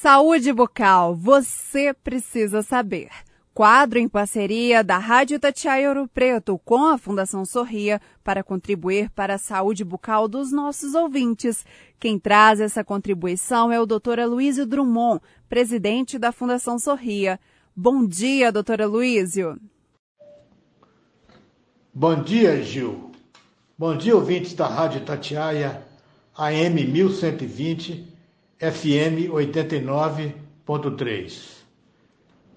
Saúde bucal, você precisa saber. Quadro em parceria da Rádio Tatiaia Ouro Preto com a Fundação Sorria para contribuir para a saúde bucal dos nossos ouvintes. Quem traz essa contribuição é o Dr. Luísio Drummond, presidente da Fundação Sorria. Bom dia, doutora Luísio. Bom dia, Gil. Bom dia, ouvintes da Rádio Tatiaia, AM 1120 FM 89.3.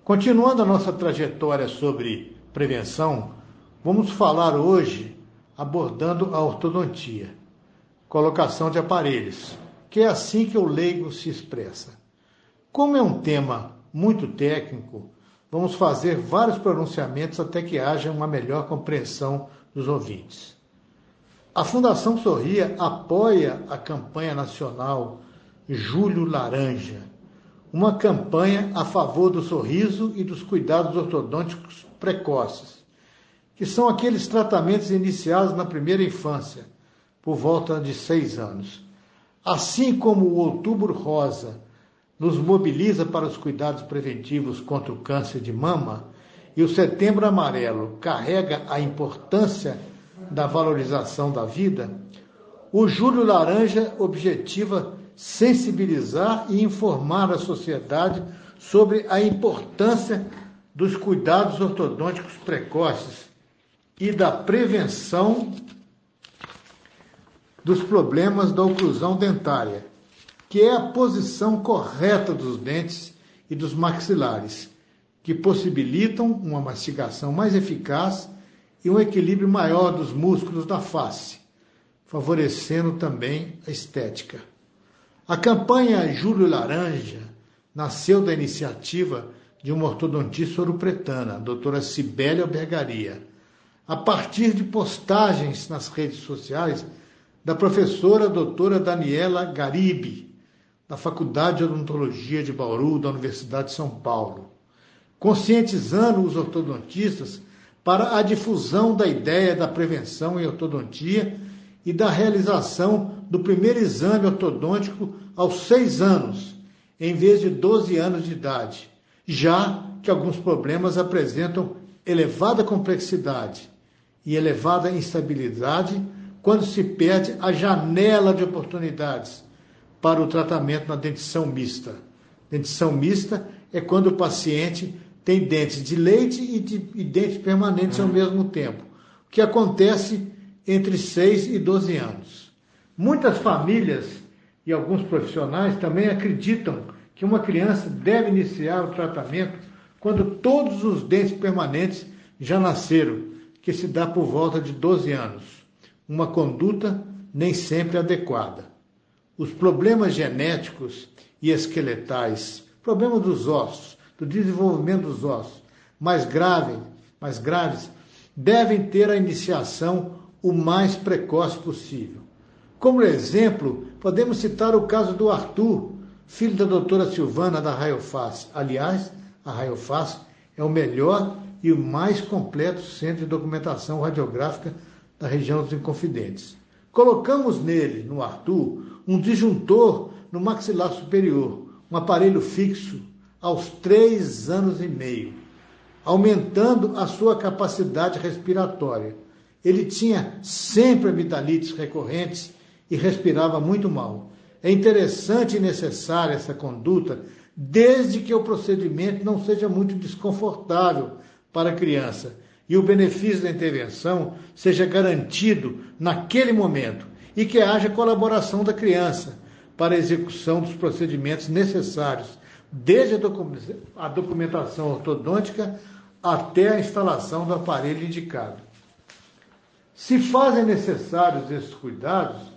Continuando a nossa trajetória sobre prevenção, vamos falar hoje abordando a ortodontia, colocação de aparelhos, que é assim que o leigo se expressa. Como é um tema muito técnico, vamos fazer vários pronunciamentos até que haja uma melhor compreensão dos ouvintes. A Fundação Sorria apoia a campanha nacional Julho Laranja, uma campanha a favor do sorriso e dos cuidados ortodônticos precoces, que são aqueles tratamentos iniciados na primeira infância, por volta de seis anos. Assim como o Outubro Rosa nos mobiliza para os cuidados preventivos contra o câncer de mama, e o Setembro Amarelo carrega a importância da valorização da vida, o Julho Laranja objetiva sensibilizar e informar a sociedade sobre a importância dos cuidados ortodônticos precoces e da prevenção dos problemas da oclusão dentária, que é a posição correta dos dentes e dos maxilares, que possibilitam uma mastigação mais eficaz e um equilíbrio maior dos músculos da face, favorecendo também a estética. A campanha Júlio Laranja nasceu da iniciativa de uma ortodontista ouro-pretana, a doutora Cibélia Bergaria, a partir de postagens nas redes sociais da professora doutora Daniela Garibe, da Faculdade de Odontologia de Bauru, da Universidade de São Paulo, conscientizando os ortodontistas para a difusão da ideia da prevenção em ortodontia e da realização do primeiro exame ortodôntico aos seis anos, em vez de 12 anos de idade, já que alguns problemas apresentam elevada complexidade e elevada instabilidade quando se perde a janela de oportunidades para o tratamento na dentição mista. Dentição mista é quando o paciente tem dentes de leite e, de, e dentes permanentes ao mesmo tempo, o que acontece entre 6 e 12 anos. Muitas famílias e alguns profissionais também acreditam que uma criança deve iniciar o tratamento quando todos os dentes permanentes já nasceram, que se dá por volta de 12 anos. Uma conduta nem sempre adequada. Os problemas genéticos e esqueletais, problemas dos ossos, do desenvolvimento dos ossos, mais graves, mais graves, devem ter a iniciação o mais precoce possível. Como exemplo, podemos citar o caso do Arthur, filho da doutora Silvana da Raiofaz. Aliás, a Raiofaz é o melhor e o mais completo centro de documentação radiográfica da região dos Inconfidentes. Colocamos nele, no Arthur, um disjuntor no maxilar superior, um aparelho fixo, aos três anos e meio, aumentando a sua capacidade respiratória. Ele tinha sempre amidalites recorrentes e respirava muito mal. É interessante e necessária essa conduta, desde que o procedimento não seja muito desconfortável para a criança e o benefício da intervenção seja garantido naquele momento e que haja colaboração da criança para a execução dos procedimentos necessários, desde a documentação ortodôntica até a instalação do aparelho indicado. Se fazem necessários esses cuidados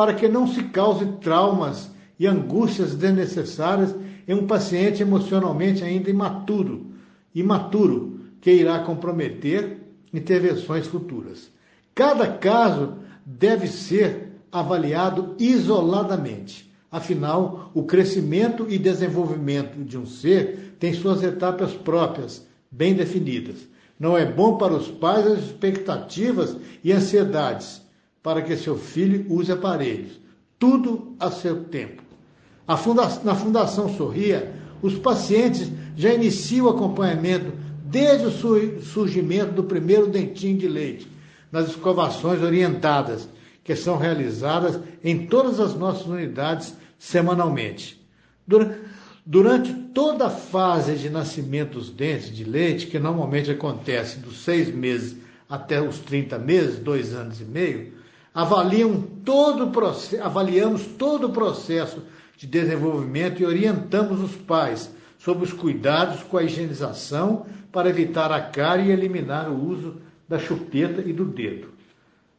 para que não se cause traumas e angústias desnecessárias em um paciente emocionalmente ainda imaturo, imaturo, que irá comprometer intervenções futuras. Cada caso deve ser avaliado isoladamente. Afinal, o crescimento e desenvolvimento de um ser tem suas etapas próprias, bem definidas. Não é bom para os pais as expectativas e ansiedades para que seu filho use aparelhos. Tudo a seu tempo. Funda na Fundação Sorria, os pacientes já iniciam o acompanhamento desde o surgimento do primeiro dentinho de leite, nas escovações orientadas, que são realizadas em todas as nossas unidades semanalmente. Durante toda a fase de nascimento dos dentes de leite, que normalmente acontece dos seis meses até os 30 meses, dois anos e meio, avaliam todo o avaliamos todo o processo de desenvolvimento e orientamos os pais sobre os cuidados com a higienização para evitar a cárie e eliminar o uso da chupeta e do dedo.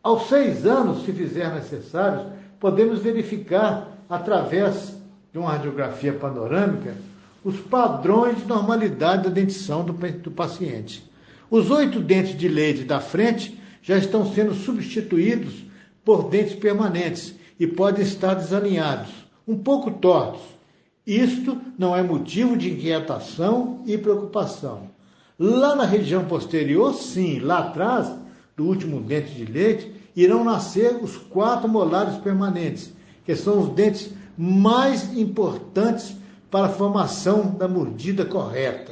Aos seis anos, se fizer necessário, podemos verificar, através de uma radiografia panorâmica, os padrões de normalidade da dentição do, do paciente. Os oito dentes de leite da frente já estão sendo substituídos por dentes permanentes e podem estar desalinhados, um pouco tortos. Isto não é motivo de inquietação e preocupação. Lá na região posterior, sim, lá atrás, do último dente de leite, irão nascer os quatro molares permanentes, que são os dentes mais importantes para a formação da mordida correta.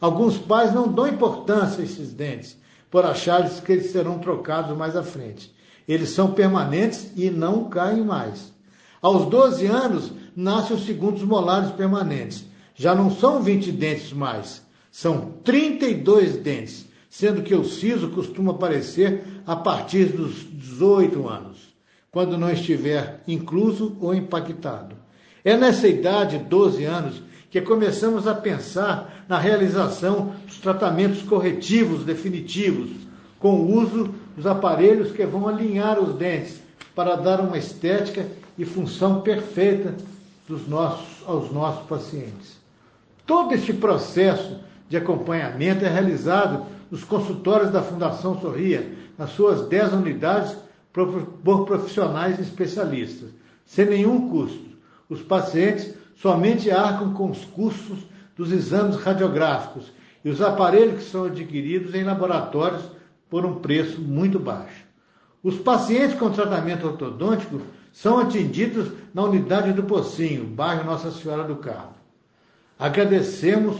Alguns pais não dão importância a esses dentes, por acharem que eles serão trocados mais à frente. Eles são permanentes e não caem mais. Aos 12 anos, nascem os segundos molares permanentes. Já não são 20 dentes mais, são 32 dentes, sendo que o siso costuma aparecer a partir dos 18 anos, quando não estiver incluso ou impactado. É nessa idade, 12 anos, que começamos a pensar na realização dos tratamentos corretivos definitivos, com o uso dos aparelhos que vão alinhar os dentes para dar uma estética e função perfeita dos nossos, aos nossos pacientes. Todo este processo de acompanhamento é realizado nos consultórios da Fundação Sorria, nas suas 10 unidades por profissionais especialistas, sem nenhum custo. Os pacientes somente arcam com os custos dos exames radiográficos e os aparelhos que são adquiridos em laboratórios por um preço muito baixo. Os pacientes com tratamento ortodôntico são atendidos na unidade do Pocinho, bairro Nossa Senhora do Carmo. Agradecemos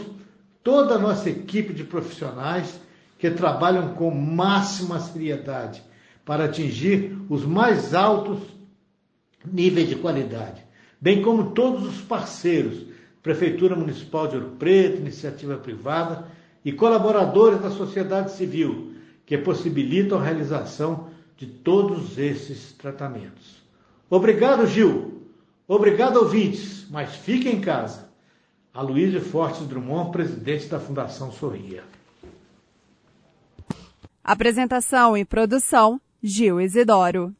toda a nossa equipe de profissionais que trabalham com máxima seriedade para atingir os mais altos níveis de qualidade, bem como todos os parceiros, Prefeitura Municipal de Ouro Preto, iniciativa privada e colaboradores da sociedade civil, que possibilitam a realização de todos esses tratamentos. Obrigado, Gil. Obrigado, ouvintes, mas fiquem em casa. Aloysio Fortes Drummond, presidente da Fundação Sorria. Apresentação e produção, Gil Isidoro.